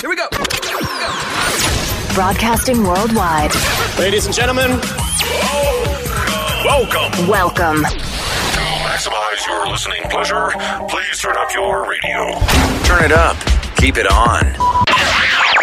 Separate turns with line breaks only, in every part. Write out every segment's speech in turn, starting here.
Here we go.
Broadcasting worldwide.
Ladies and gentlemen,
Welcome.
Welcome.
To maximize your listening pleasure. Please turn up your radio.
Turn it up. Keep it on.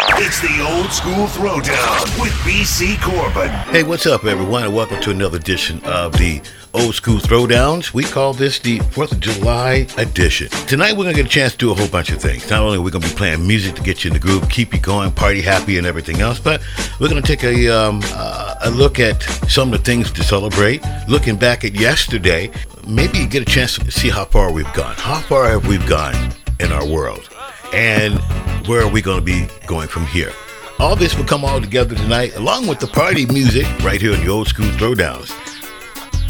It's the old school throwdown with BC Corbin.
Hey, what's up, everyone, and welcome to another edition of the Old School Throwdowns. We call this the 4th of July edition. Tonight, we're going to get a chance to do a whole bunch of things. Not only are we going to be playing music to get you in the groove, keep you going, party happy, and everything else, but we're going to take a, um, uh, a look at some of the things to celebrate, looking back at yesterday, maybe get a chance to see how far we've gone. How far have we gone in our world? And where are we going to be going from here? All this will come all together tonight, along with the party music right here in the Old School Throwdowns.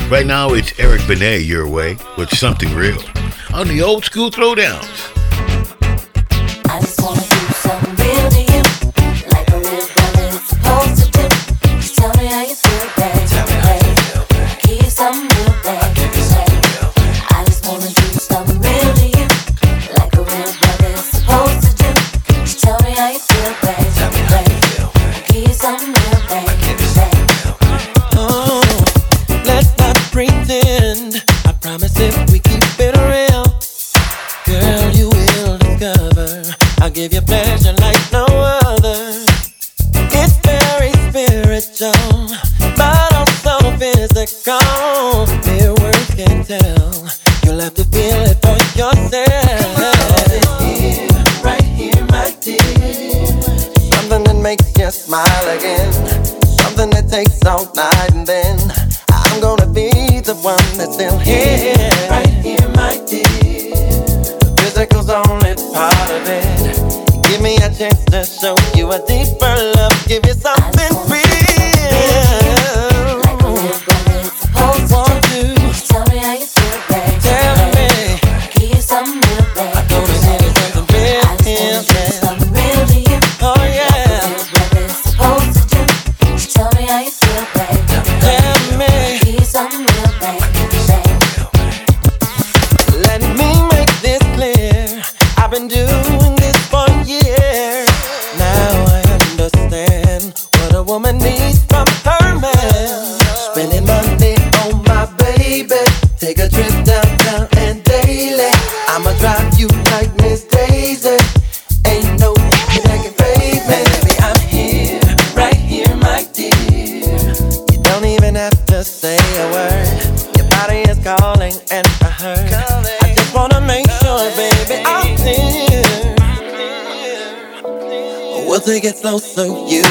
Right now, it's Eric Benet your way with something real on the Old School Throwdowns.
Words can tell. You'll have to feel it for yourself. Right here, my dear. Something that makes you smile again. Something that takes all night and then I'm gonna be the one that's still here. Right here, my dear. Physical's only part of it. Give me a chance to show you a deeper love. Give you something So you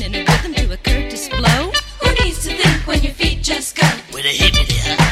And
a
rhythm to a Kurtis Blow. Who needs to think when your feet just go
with a hippity hop?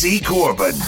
BC Corbin.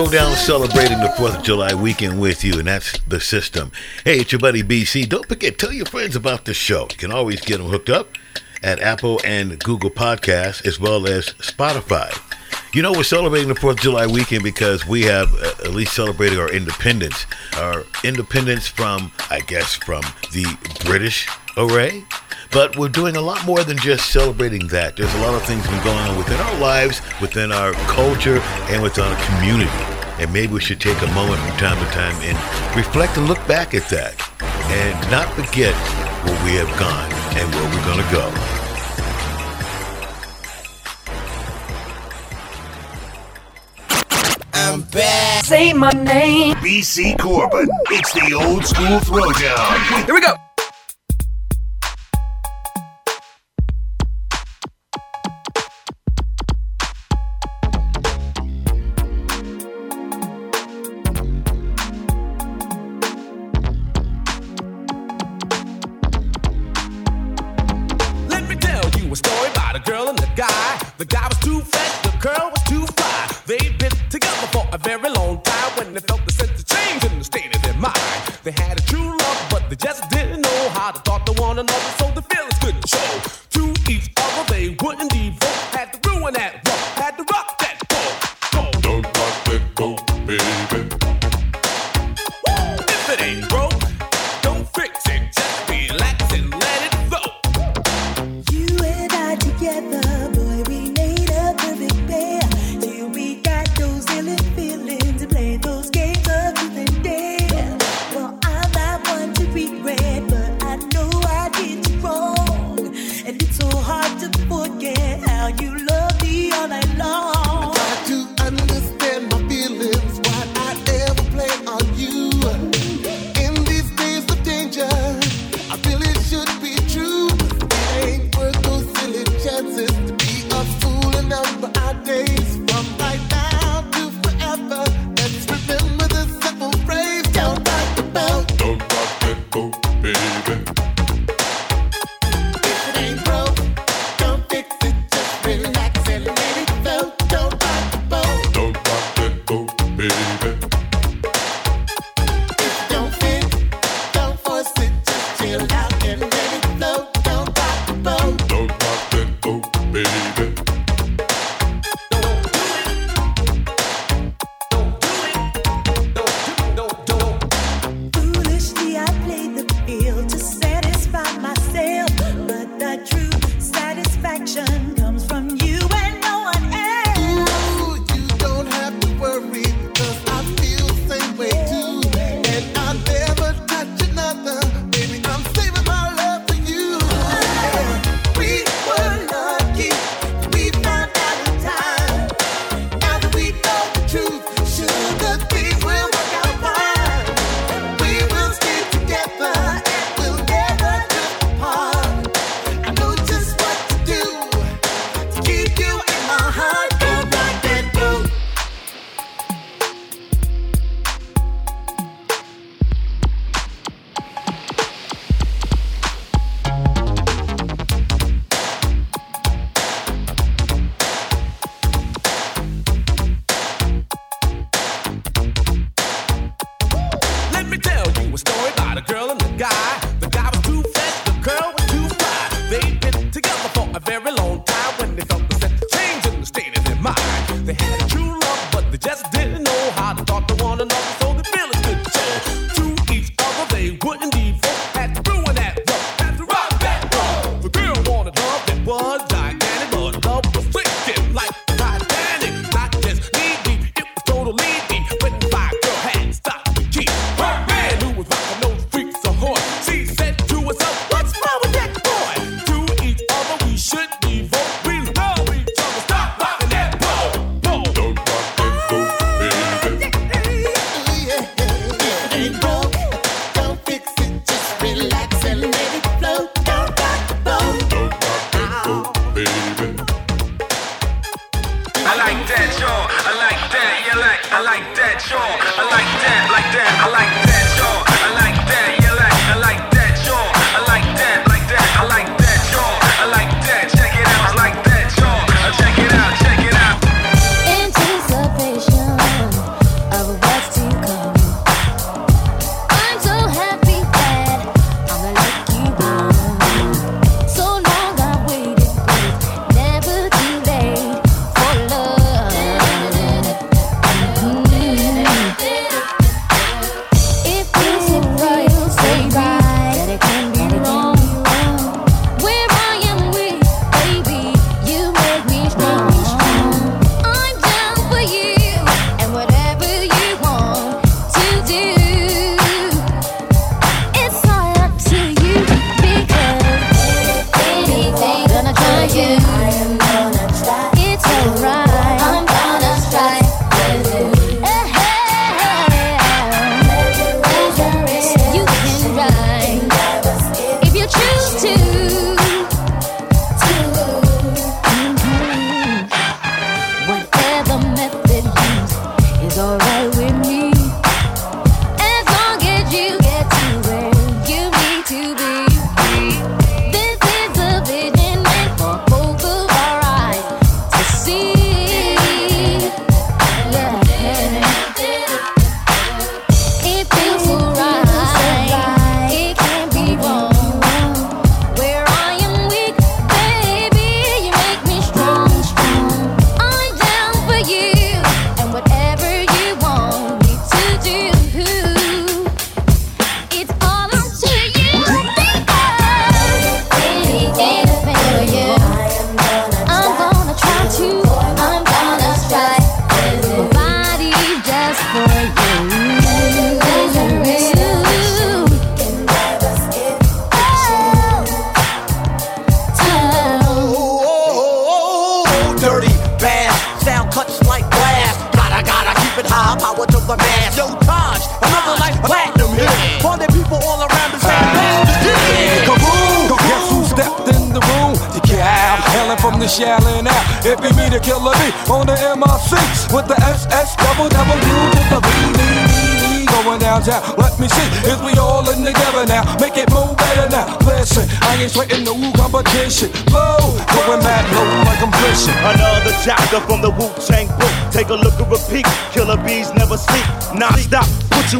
roll
down
celebrating the 4th of July weekend with you, and that's the system. Hey, it's your buddy BC. Don't forget, tell your friends about the show. You can always get them hooked up at Apple and Google Podcasts as well as Spotify. You know, we're celebrating the 4th of July weekend because we have uh, at least celebrated our independence. Our independence from, I guess, from the British array. But we're doing a lot more than just celebrating that. There's a lot of things been going on within our lives, within our culture, and within our community. And maybe we should take a moment from time to time and reflect and look back at that and not forget where we have gone and where we're going to go. I'm back.
Say my name.
BC Corbin. It's the old school throwdown.
Here we go.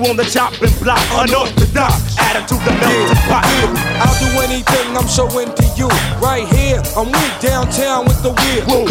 on the
chopping block. Unorthodox attitude to melt the pot.
I'll do anything I'm showing to you. Right here, I'm with downtown with the wheel.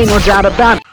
Ain't no doubt about it.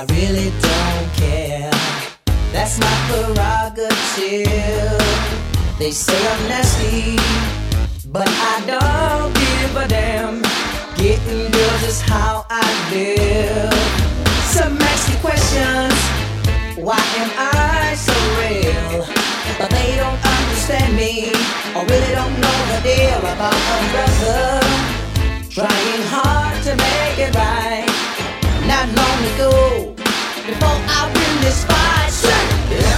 I
really don't care. That's my prerogative. They say I'm nasty, but I don't give a damn. Getting girls is how I live. Some me questions. Why am I so real? But they don't understand me, I really don't know the deal about a brother. Trying hard to make it right. Not before I win this fight. Say,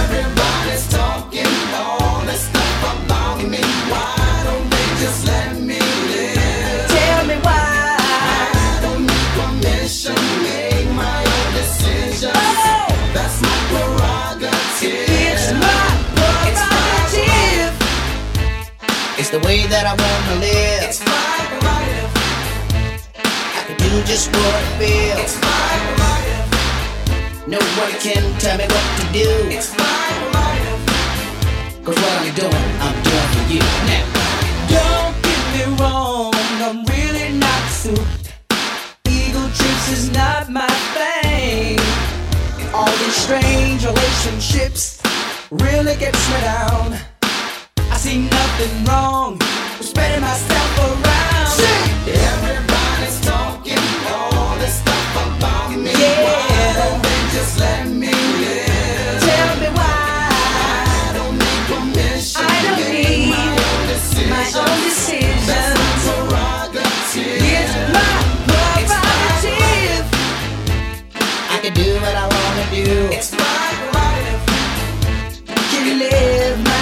Everybody's talking all this stuff about me. Why don't they just let me live?
Tell me why.
I don't need permission, make my own decisions. Oh. That's my prerogative.
It's my prerogative. It's the way that I wanna live.
It's my prerogative.
I can do just what I feel.
It's my prerogative.
No one can tell me what to do.
It's my prerogative.
Cause what I'm doing, I'm doing for you. Now, don't get me wrong, I'm really not suited. Eagle trips is not my thing. All these strange relationships really gets me down. I see nothing wrong with spreading myself around.
Everybody's talking all this stuff about me.
Yeah.
Why don't just let me live?
Tell me why.
I don't need permission.
I don't need
my own decisions.
my own decisions.
That's my prerogative.
It's my prerogative. I can do what I wanna do.
It's my prerogative.
Can you live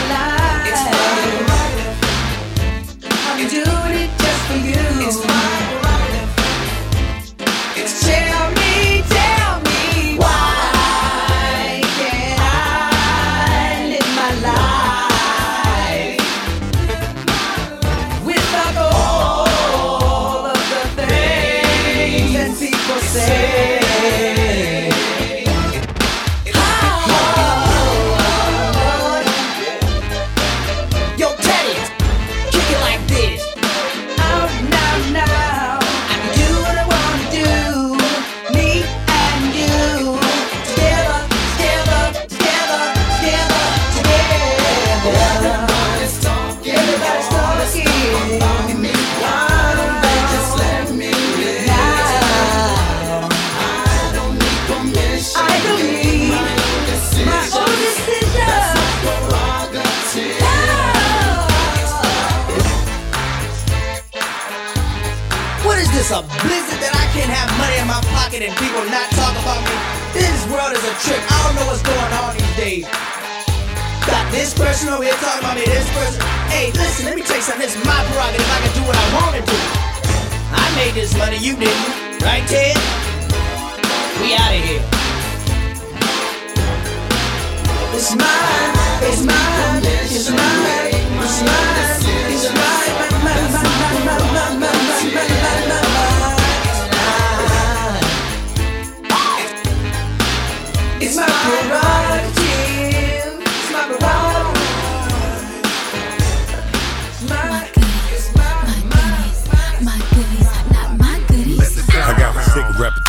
I
don't
know what's going on these days. Got this person over here talking about me, this person. Hey, listen, let me tell you something. Is my prerogative. I can do what I want to do. I made this money, you didn't. Right, Ted? We out of here. It's mine, it's mine, it's mine, it's mine, it's mine,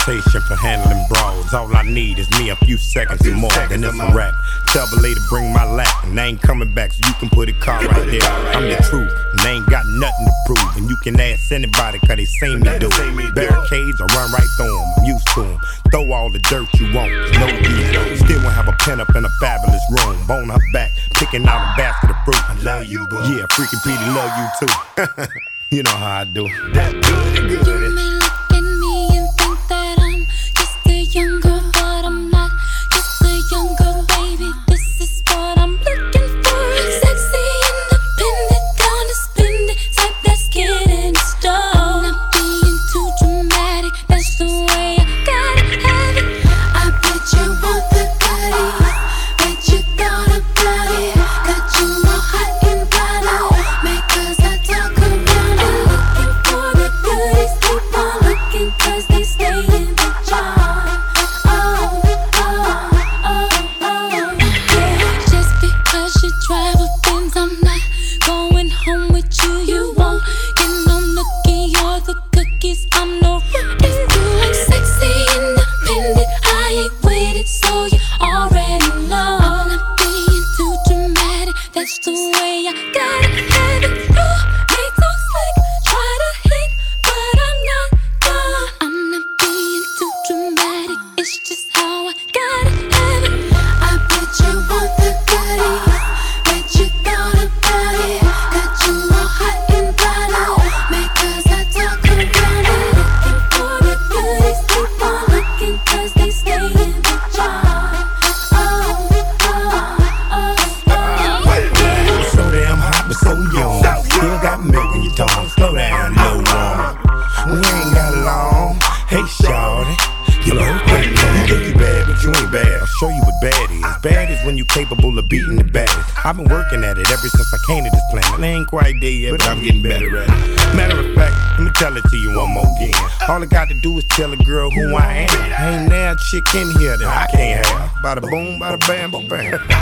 reputation for handling brawls. All I need is me a few seconds or more, then it's a wrap. Tell the lady bring my lap, and I ain't coming back, so you can put a car right there. I'm the truth, and they ain't got nothing to prove. And you can ask anybody, cause they seen me do it. Barricades, I run right through them, I'm used to them. Throw all the dirt you want, no use. Still won't have a pen up in a fabulous room. Bone her back, picking out a basket of fruit. I love you, boo. Yeah, freaking Petey love you too. you know how I do. That good, good.
Bada boom, bada bam, bam.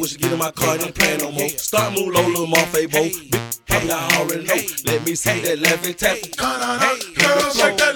get
in my car, don't plan no more. Start move low, little Marfay, bo. Hey, I already know. Let me see that laughing tap.
Girl, shake that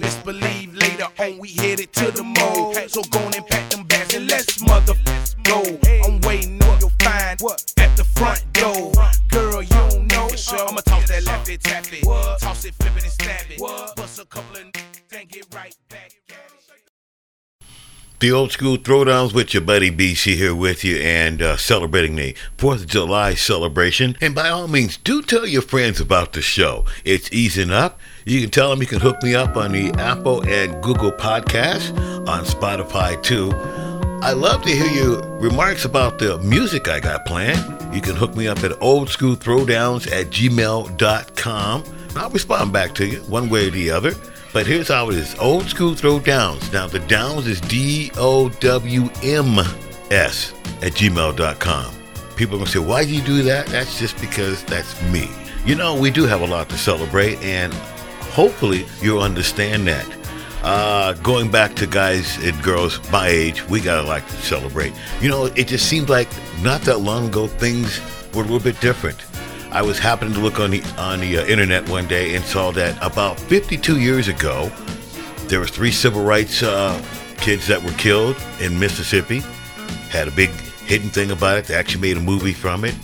soon. Best believe later on we headed to the mall. So go and pack them bags and let's mother go. I'm waiting on your fine at the front door. Girl, you don't know. I'ma toss that left it, tap it. Toss it, flip it, and stab it. Bust a couple of then get right back
the old school throwdowns with your buddy BC here with you and uh, celebrating the 4th of July celebration. And by all means, do tell your friends about the show. It's easing up you can tell them you can hook me up on the Apple and Google podcasts, on Spotify too. I love to hear your remarks about the music I got planned. You can hook me up at oldschoolthrowdowns at gmail.com. I'll respond back to you one way or the other. But here's how it is Old School Throwdowns. Now, the Downs is D O W M S at gmail.com. People are going to say, why do you do that? That's just because that's me. You know, we do have a lot to celebrate, and hopefully you'll understand that. Uh, going back to guys and girls my age, we gotta like to celebrate. You know, it just seemed like not that long ago things were a little bit different. I was happening to look on the on the uh, internet one day and saw that about 52 years ago, there was three civil rights uh, kids that were killed in Mississippi. Had a big hidden thing about it. They actually made a movie from it.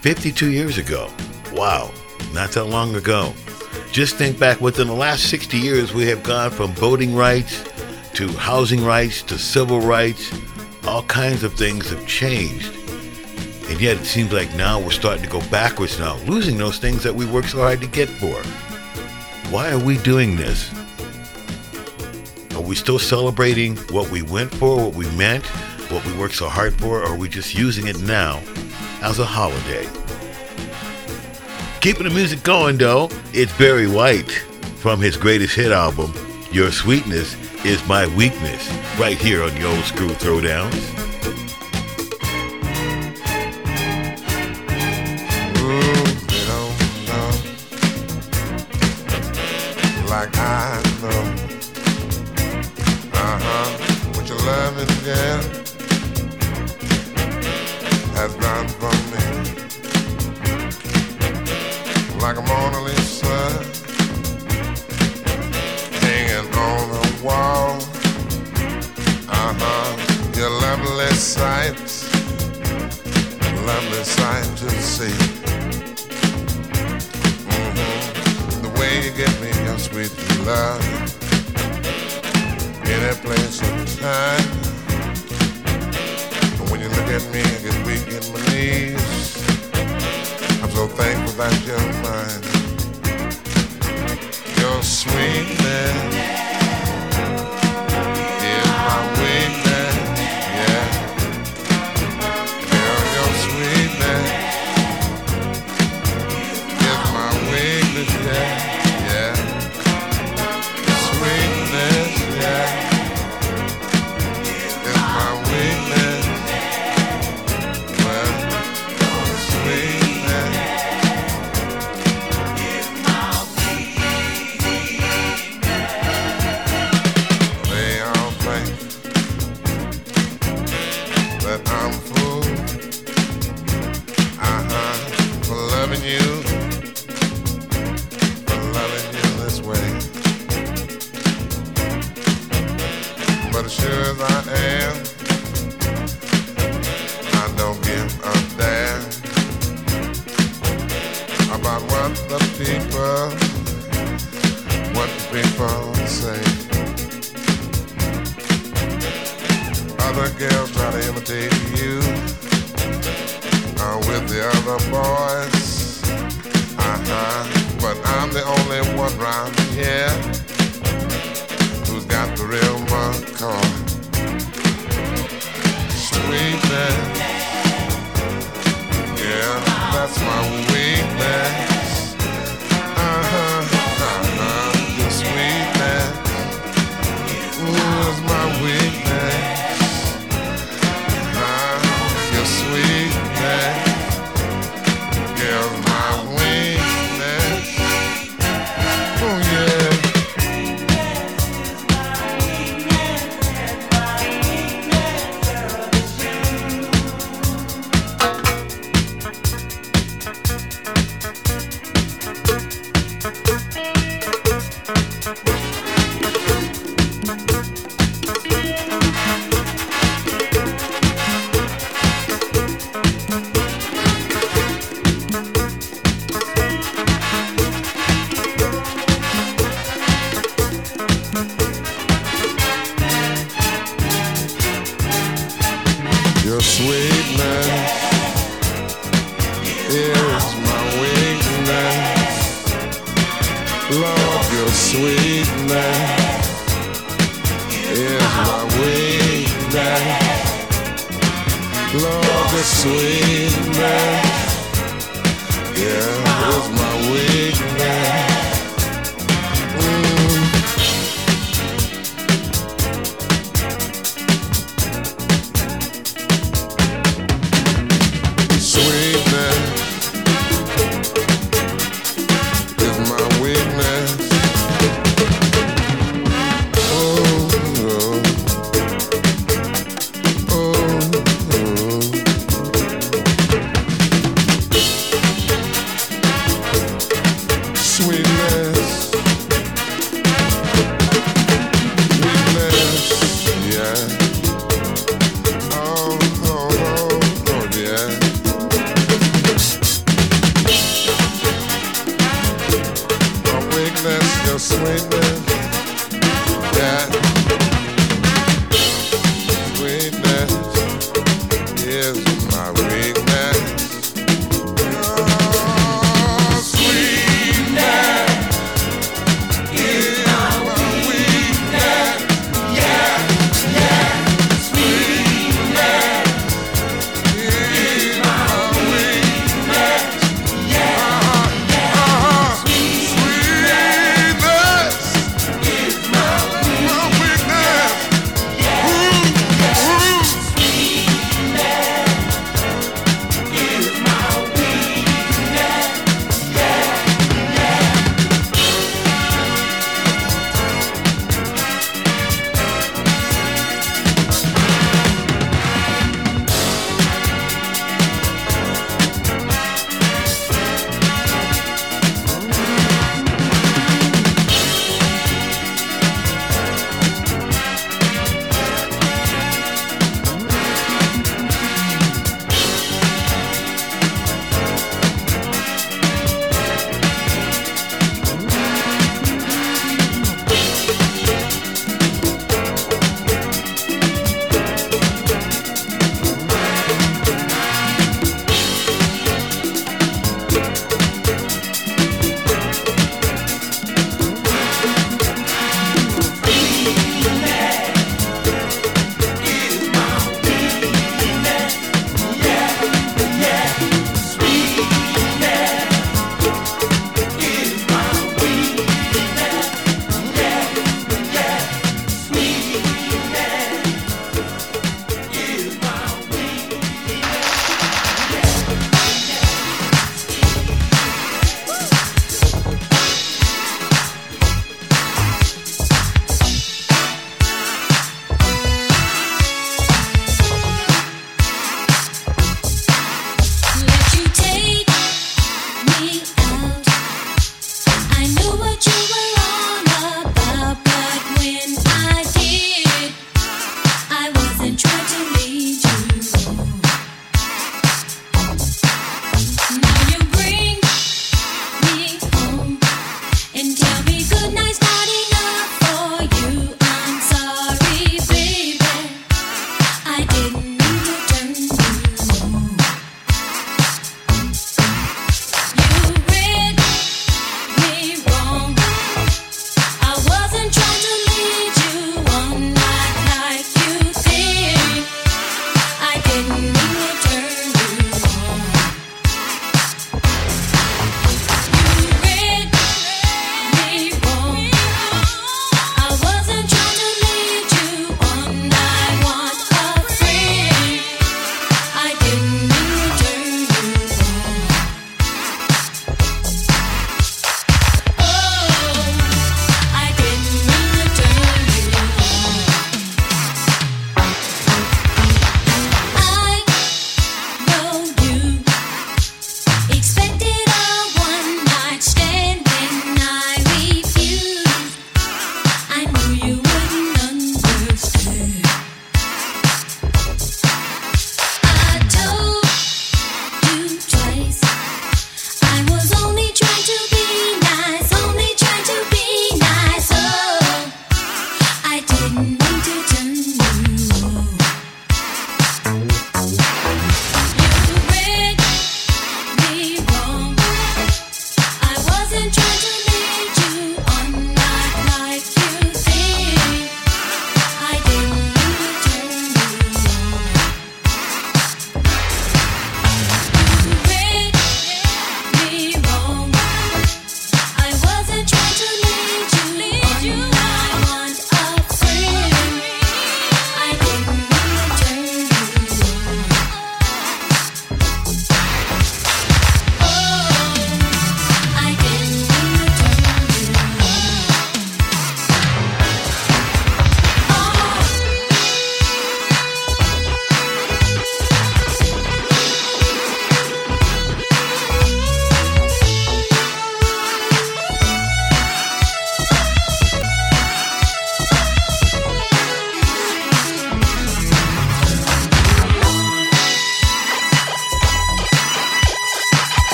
52 years ago. Wow, not that long ago. Just think back within the last 60 years, we have gone from voting rights to housing rights to civil rights. All kinds of things have changed. And yet it seems like now we're starting to go backwards now, losing those things that we worked so hard to get for. Why are we doing this? Are we still celebrating what we went for, what we meant, what we worked so hard for, or are we just using it now as a holiday? Keeping the music going though, it's Barry White from his greatest hit album, Your Sweetness is My Weakness, right here on the old school throwdowns.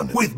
Throwdown with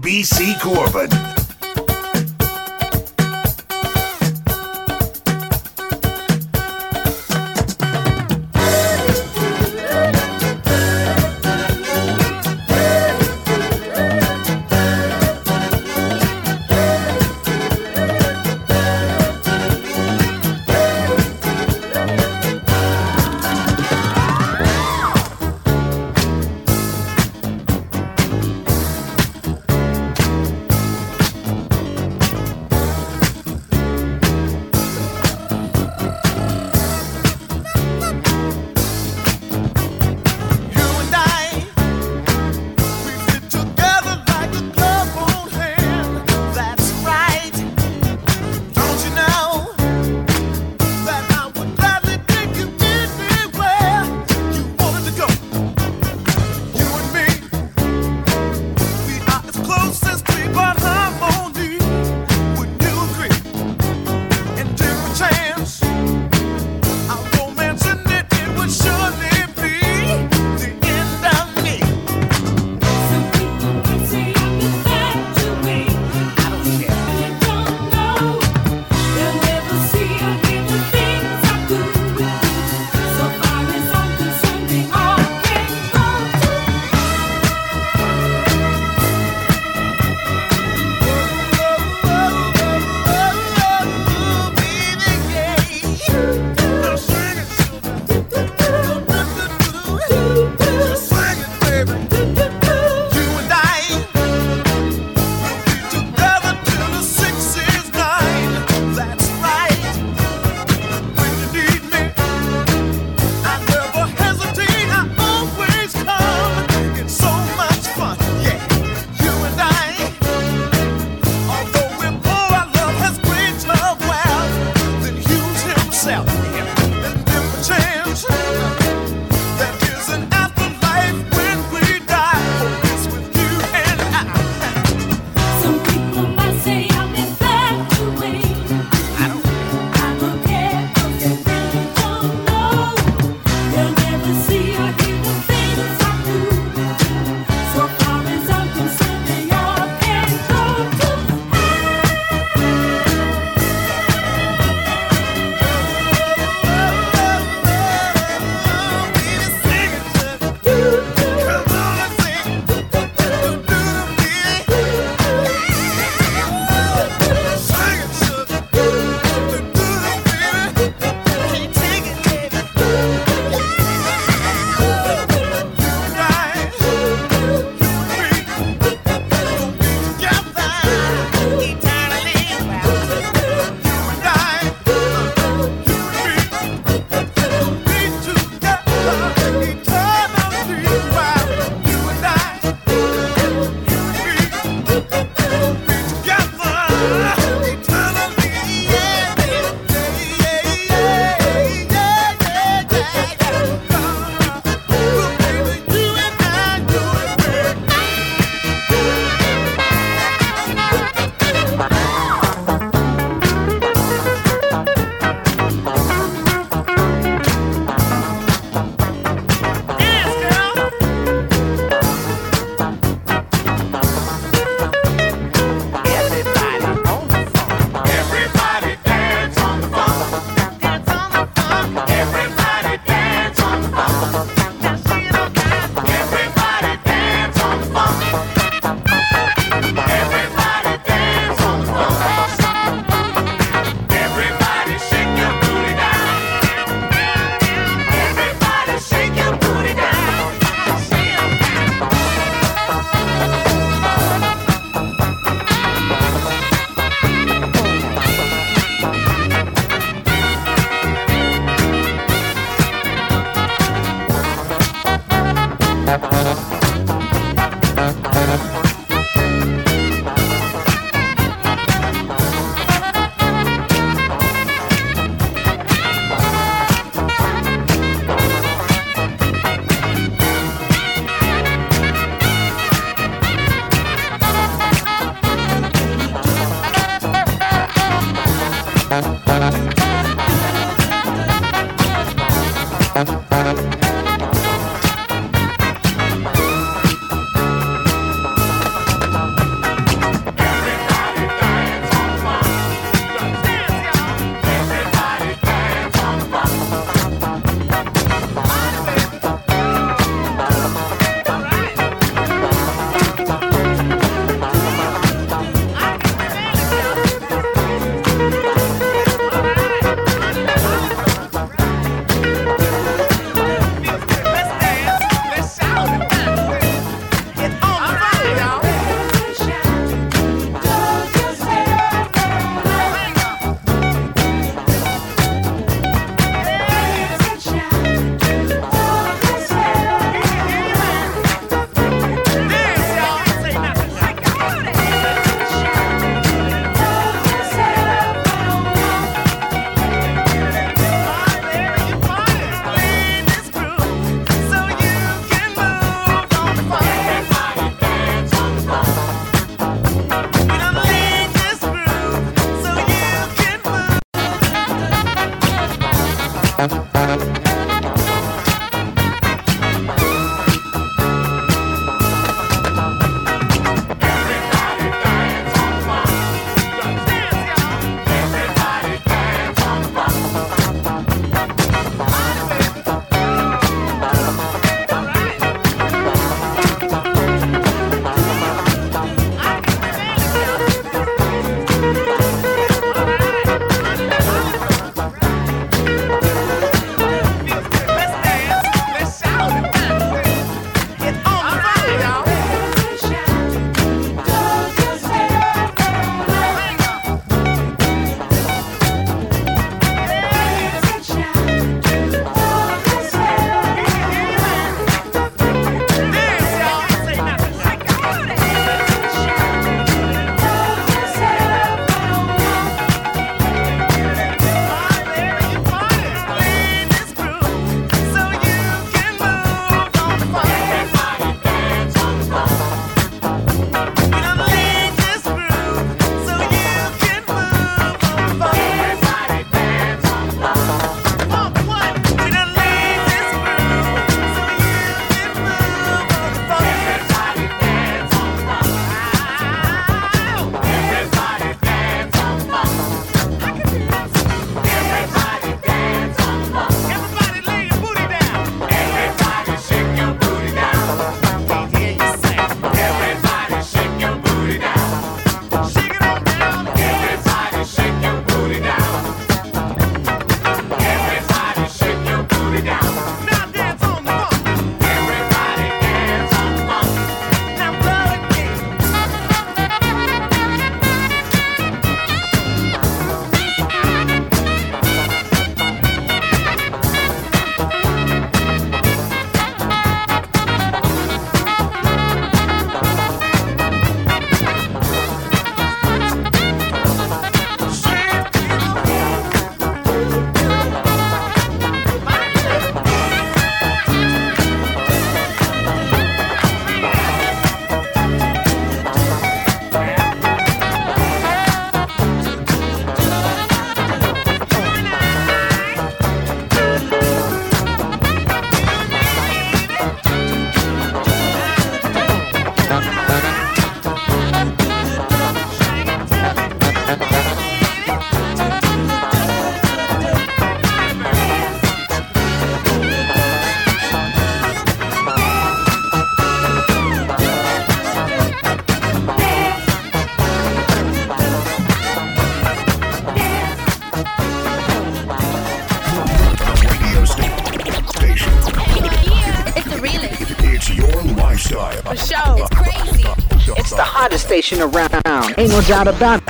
Around. Ain't no doubt about it.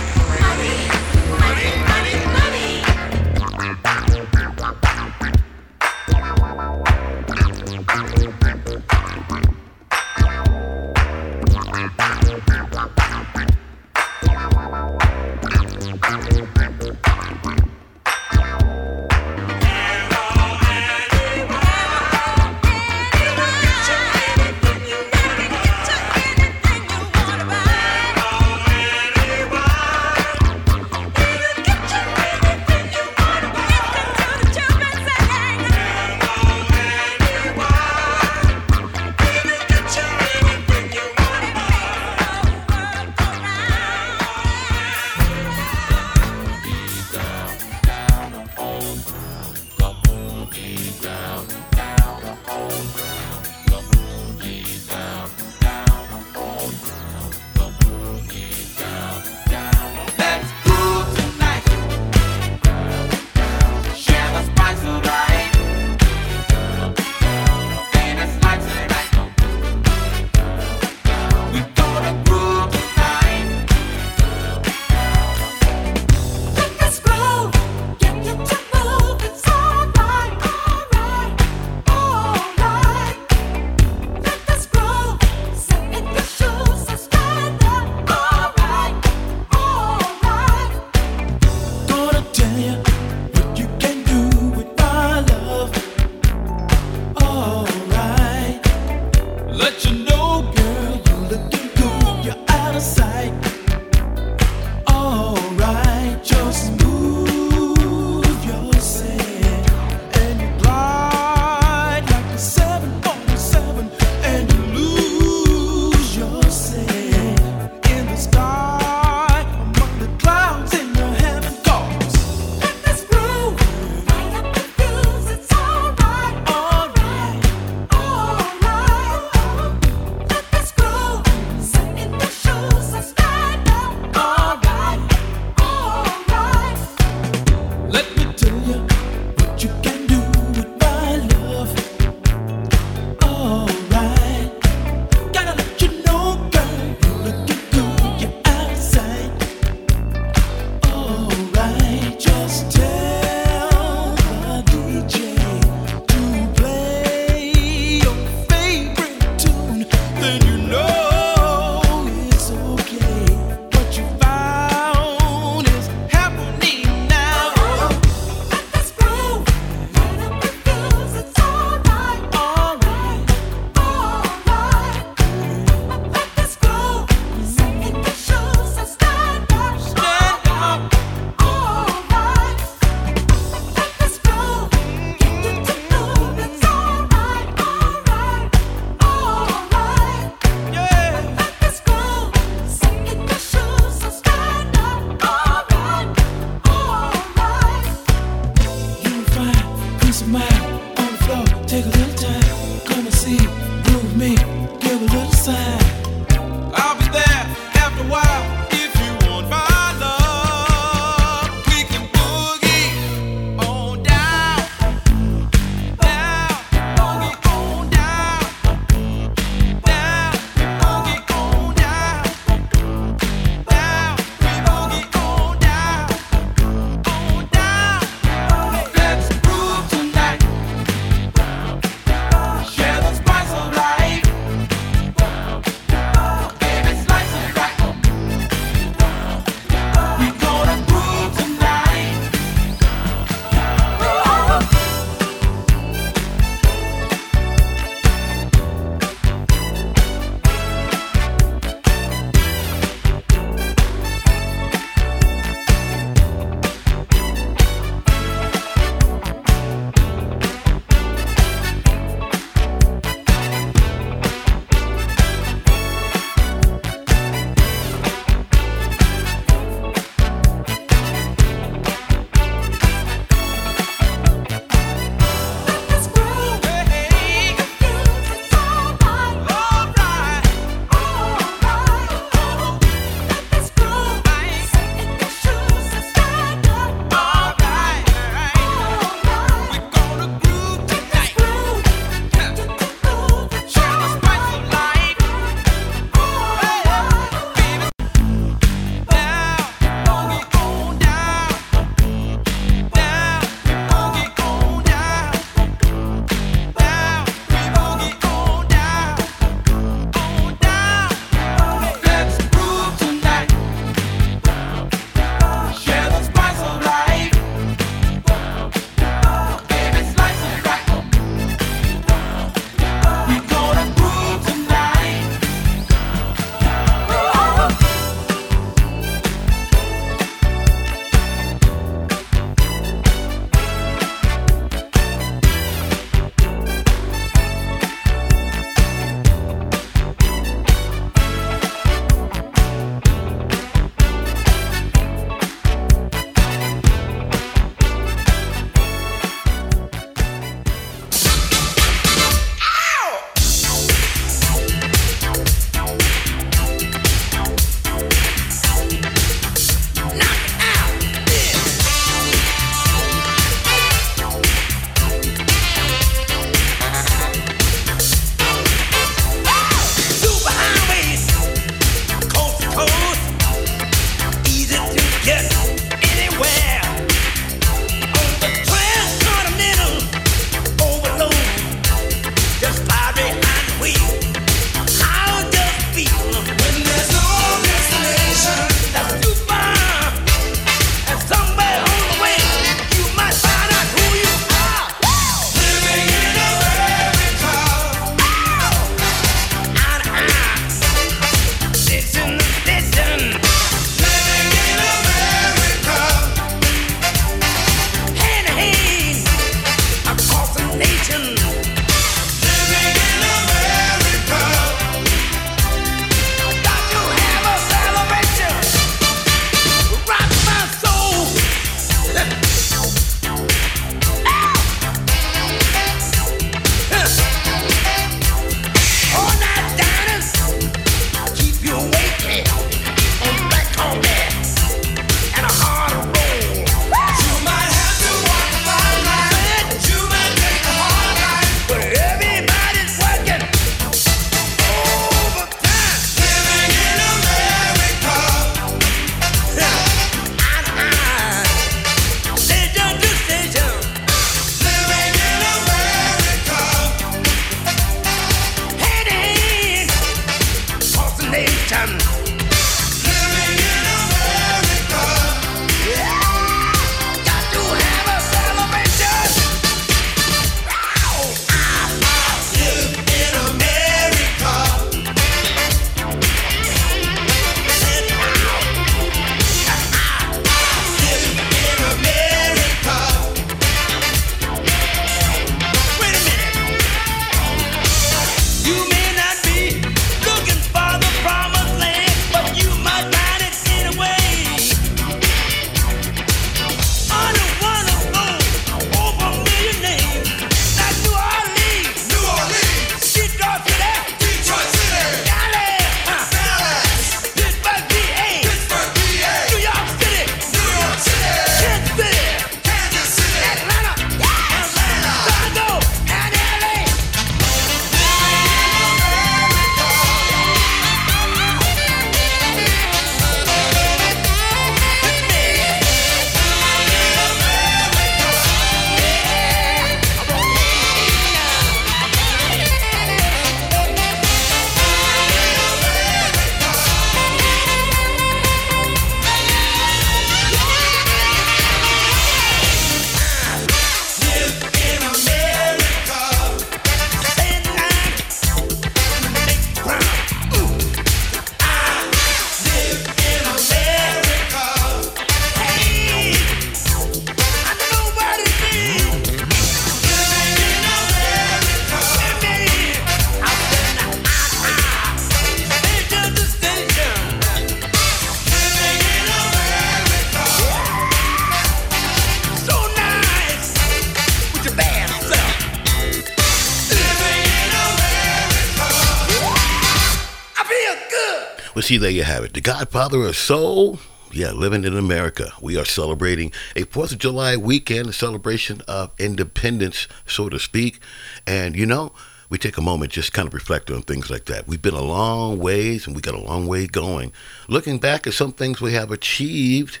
See, there you have it. The Godfather of Soul. Yeah, living in America. We are celebrating a 4th of July weekend, a celebration of independence, so to speak. And, you know, we take a moment just kind of reflect on things like that. We've been a long ways and we got a long way going. Looking back at some things we have achieved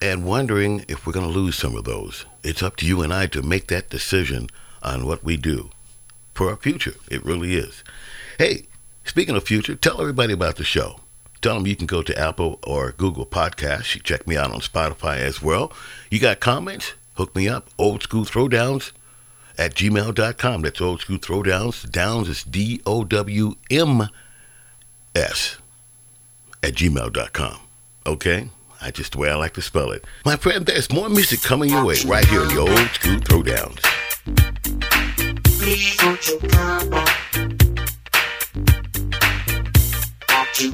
and wondering if we're going to lose some of those. It's up to you and I to make that decision on what we do for our future. It really is. Hey, speaking of future, tell everybody about the show. Tell them you can go to Apple or Google Podcasts. You check me out on Spotify as well. You got comments? Hook me up. Old School Throwdowns at gmail.com. That's Old School Throwdowns. Downs is D O W M S at gmail.com. Okay? I just the way I like to spell it. My friend, there's more music coming your way right here on the Old School Throwdowns.
Please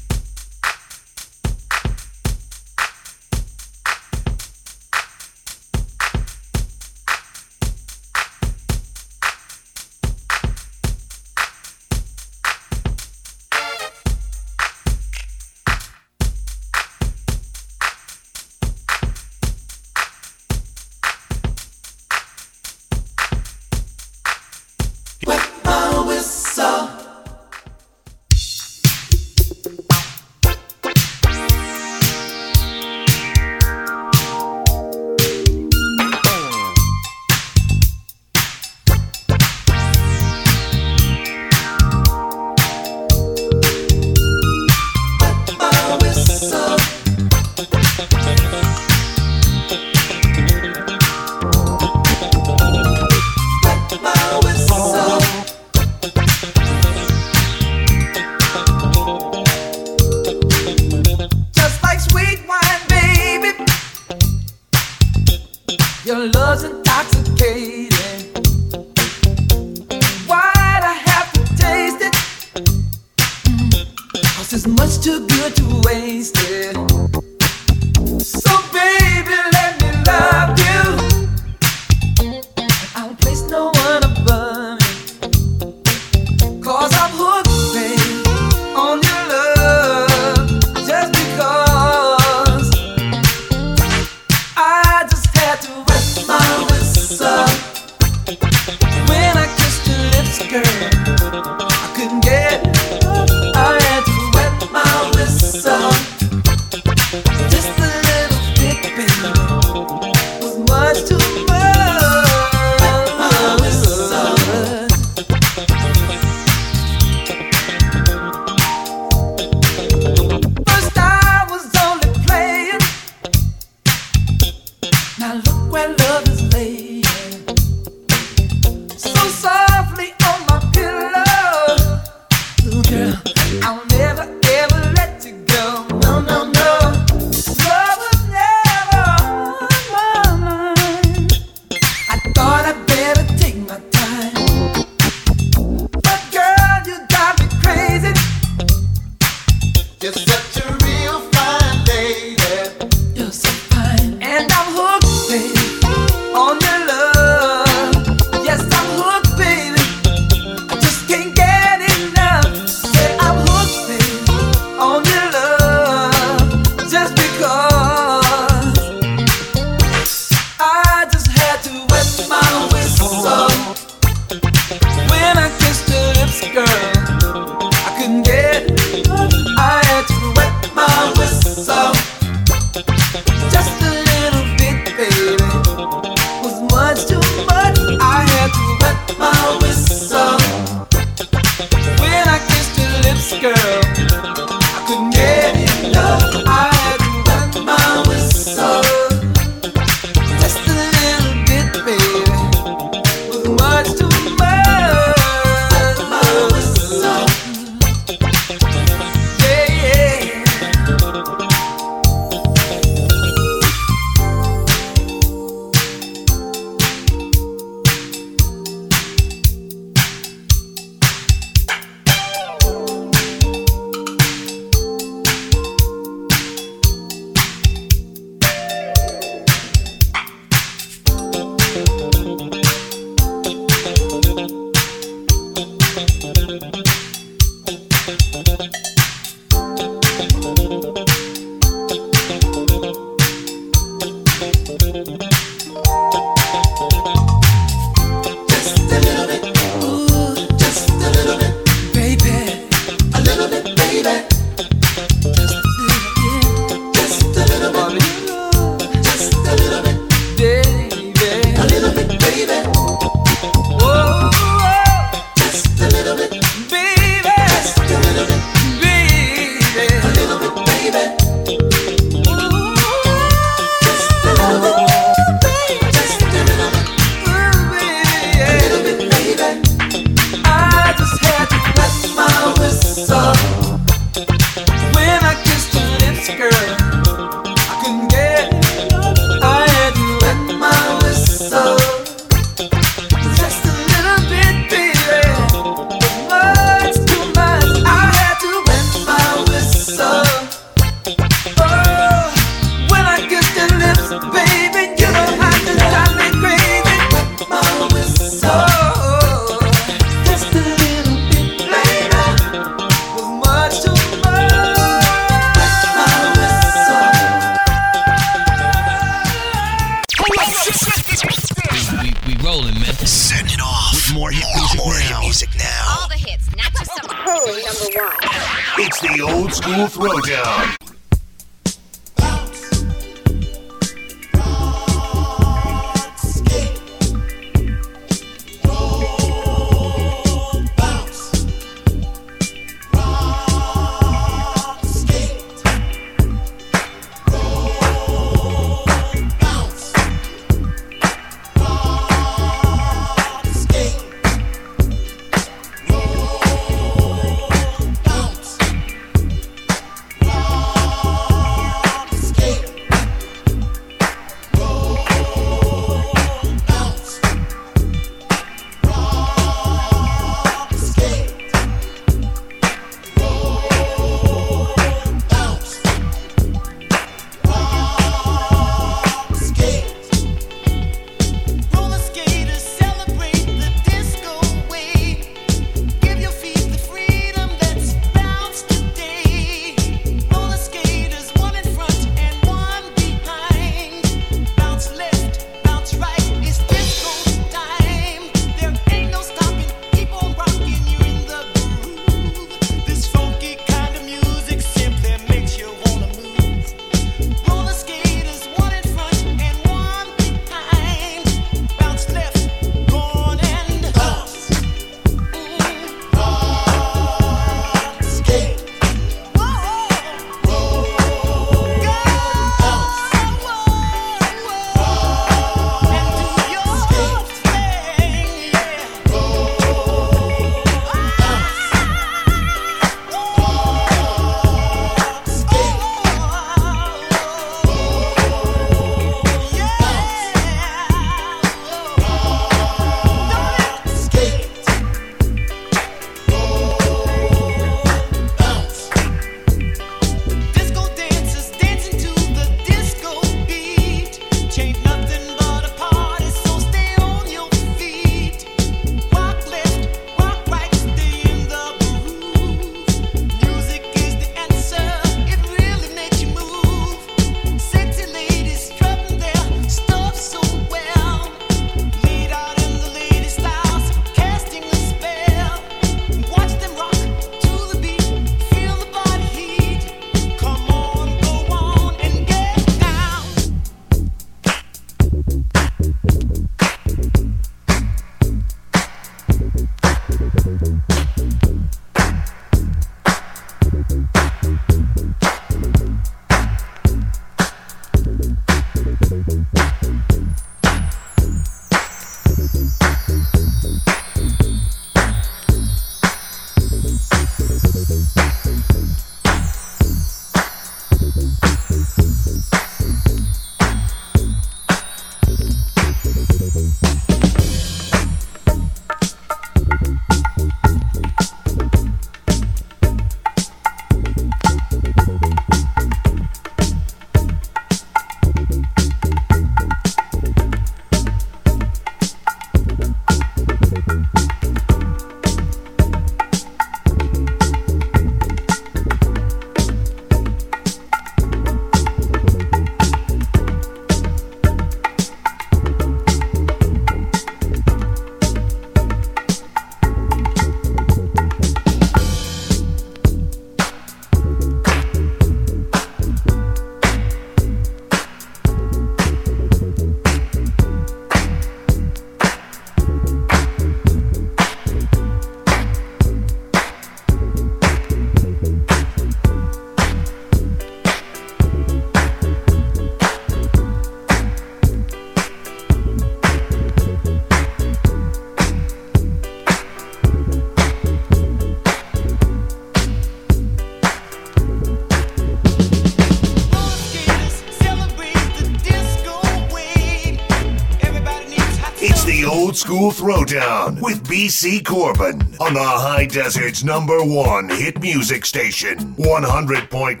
Old School Throwdown with BC Corbin on the High Desert's number one hit music station, 100.9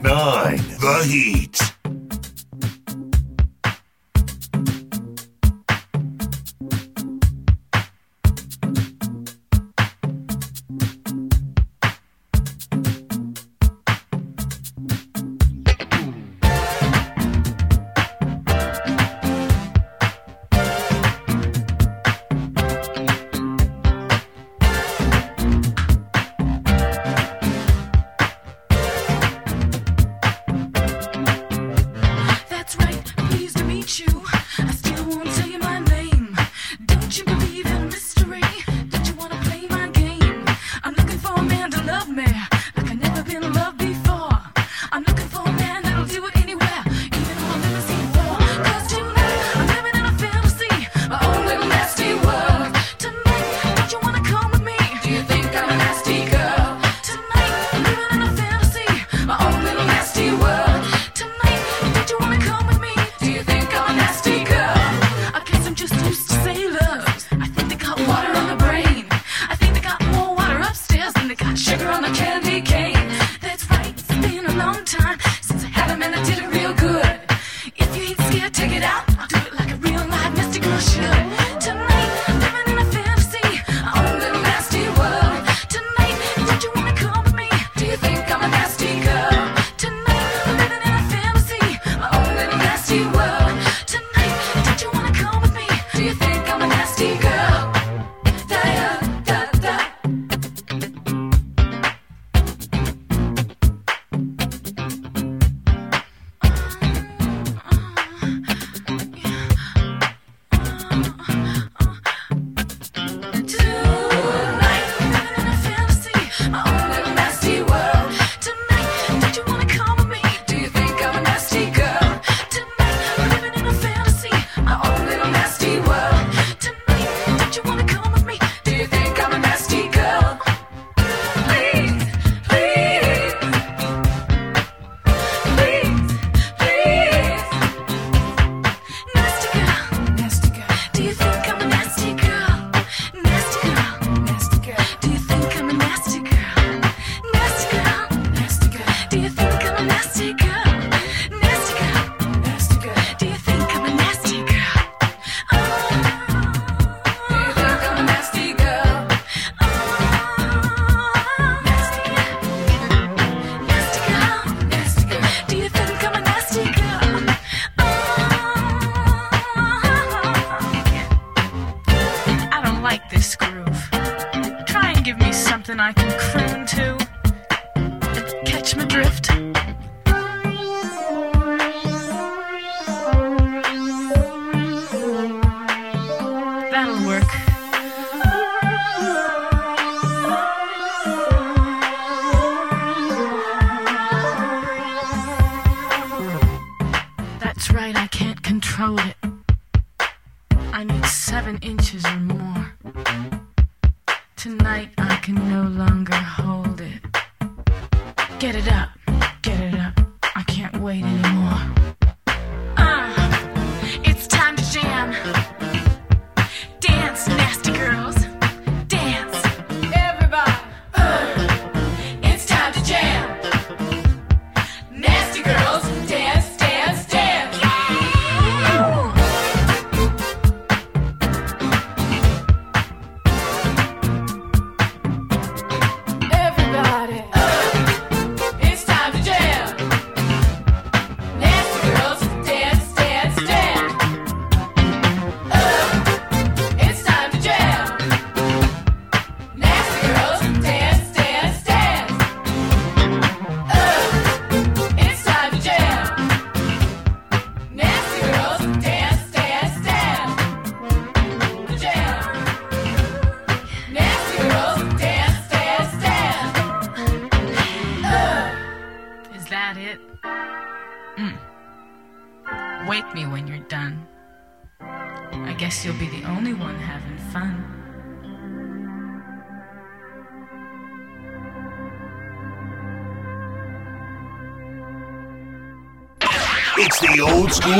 The Heat.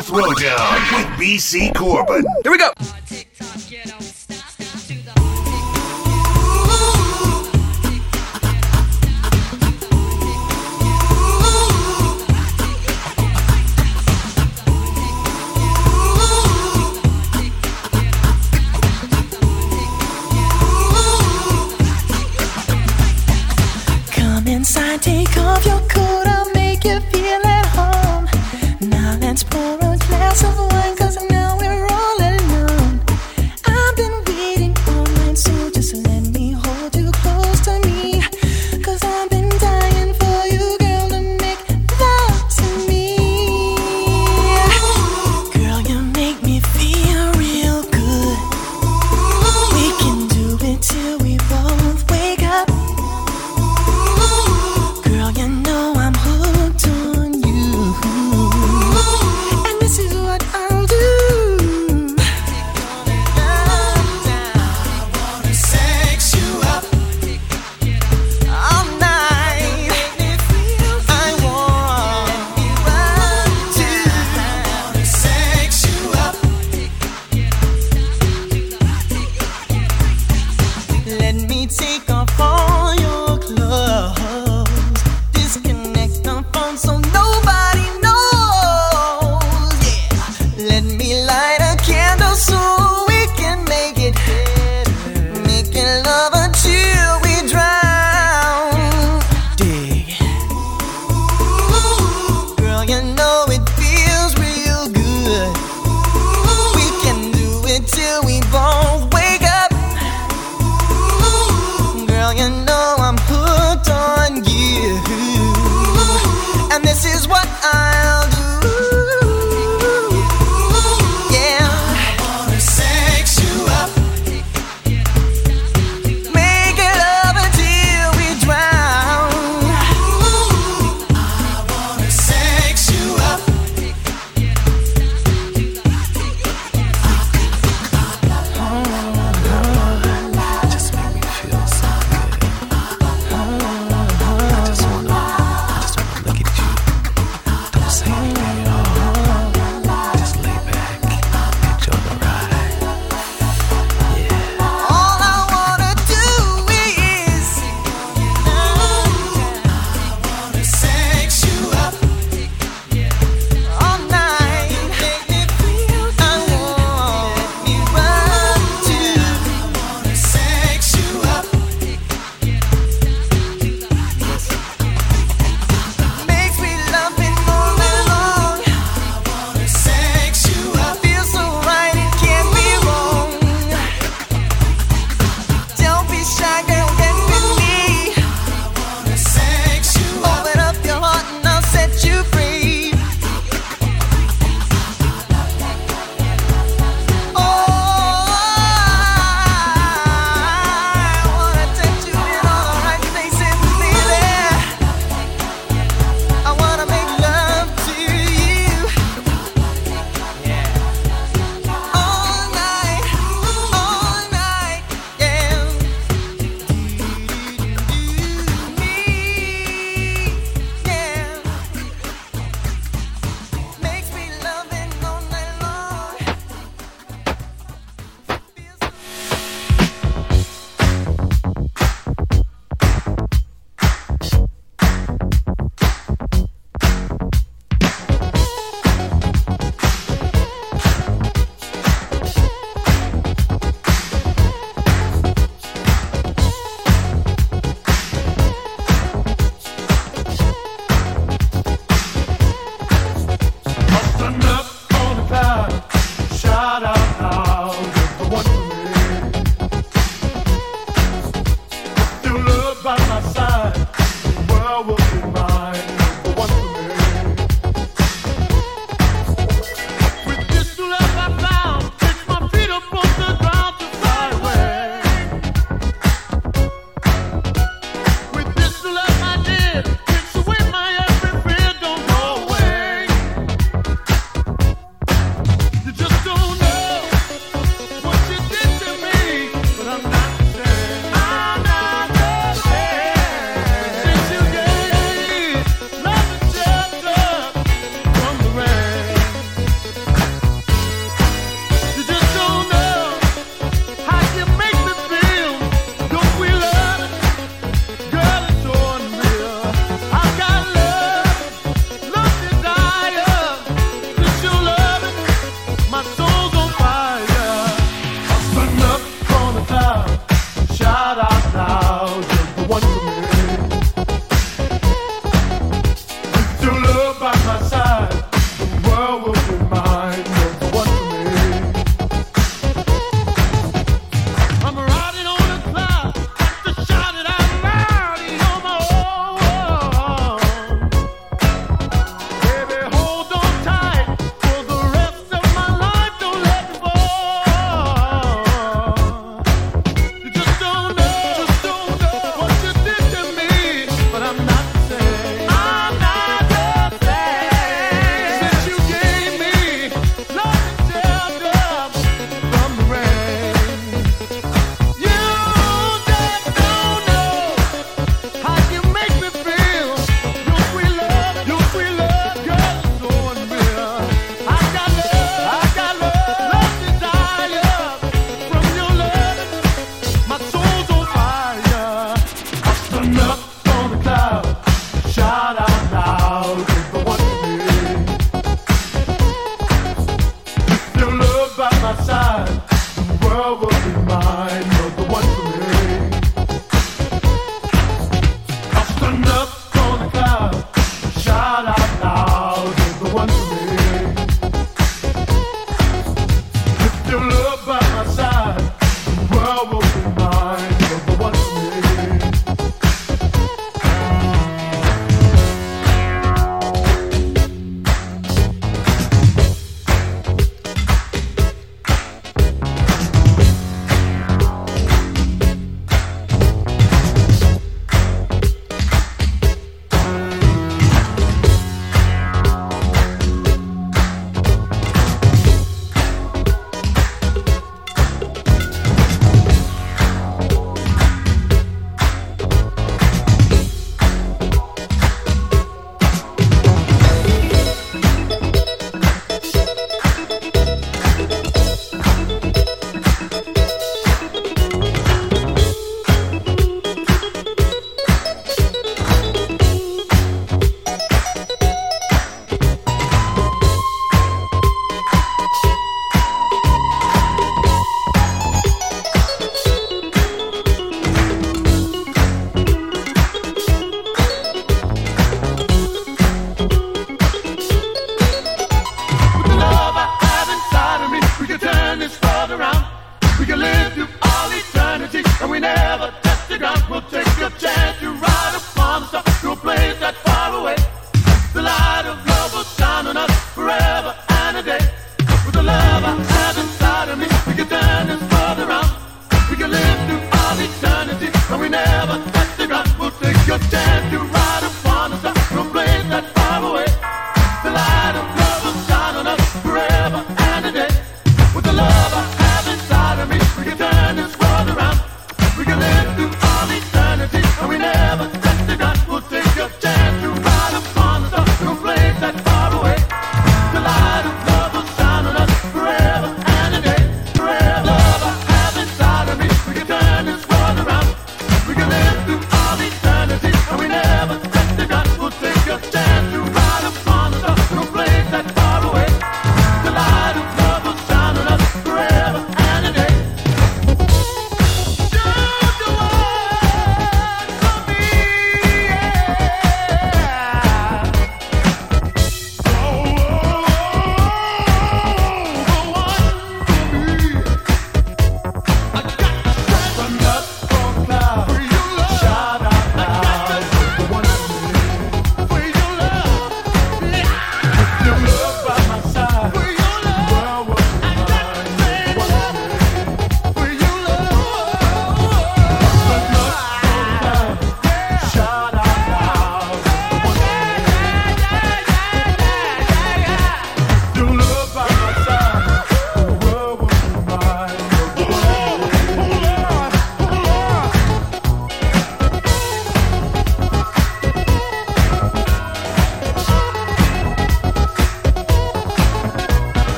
Throwdown with BC Corbin.
Here we go.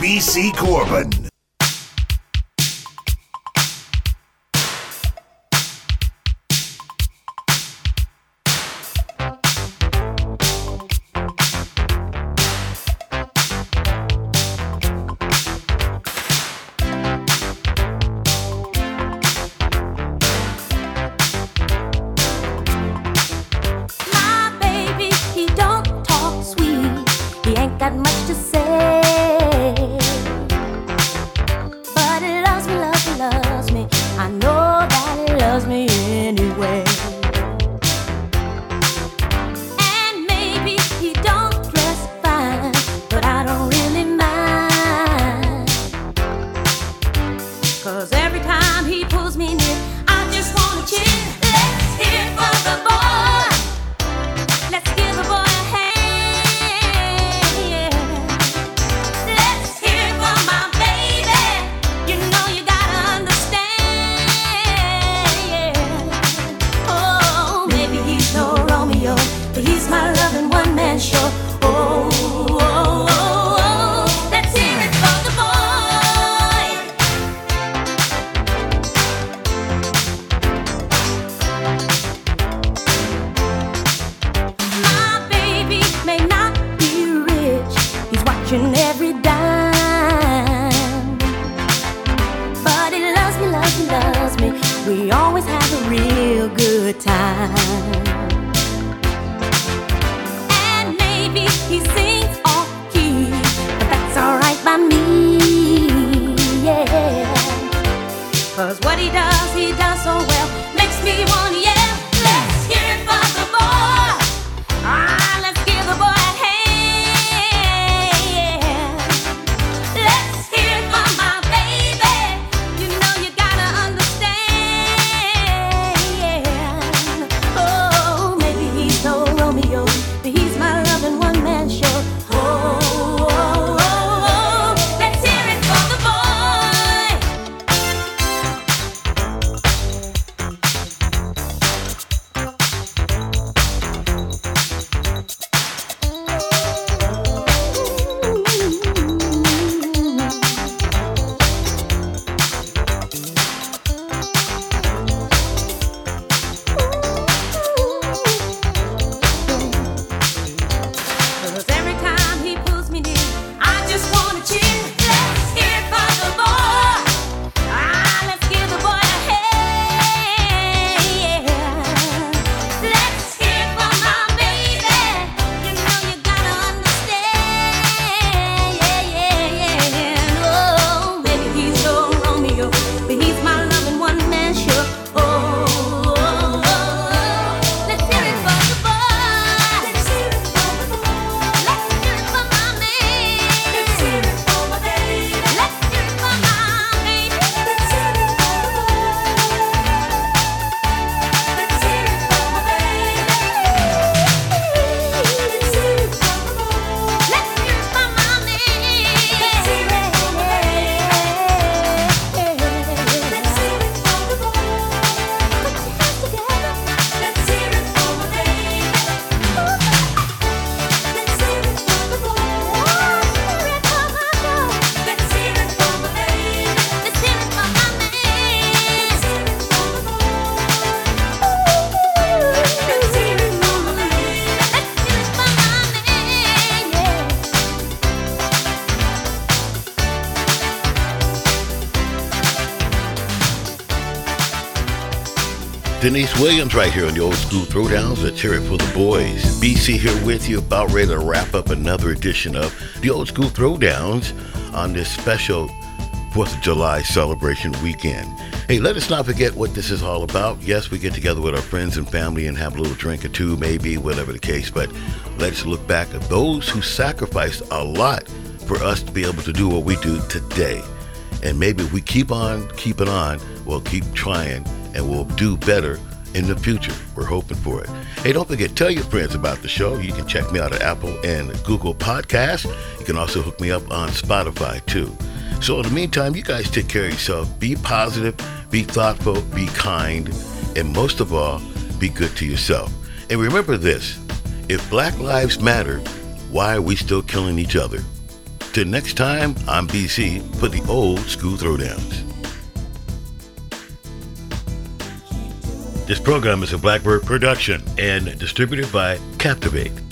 BC Corbin.
Denise Williams right here on the old school throwdowns. Let's for the boys. BC here with you, about ready to wrap up another edition of the old school throwdowns on this special 4th of July celebration weekend. Hey, let us not forget what this is all about. Yes, we get together with our friends and family and have a little drink or two, maybe, whatever the case, but let's look back at those who sacrificed a lot for us to be able to do what we do today. And maybe if we keep on keeping on, we'll keep trying and we'll do better in the future. We're hoping for it. Hey, don't forget, tell your friends about the show. You can check me out at Apple and Google Podcasts. You can also hook me up on Spotify too. So in the meantime, you guys take care of yourself. Be positive, be thoughtful, be kind, and most of all, be good to yourself. And remember this, if Black Lives Matter, why are we still killing each other? Till next time, I'm BC for the old school throwdowns. This program is a Blackbird production and distributed by Captivate.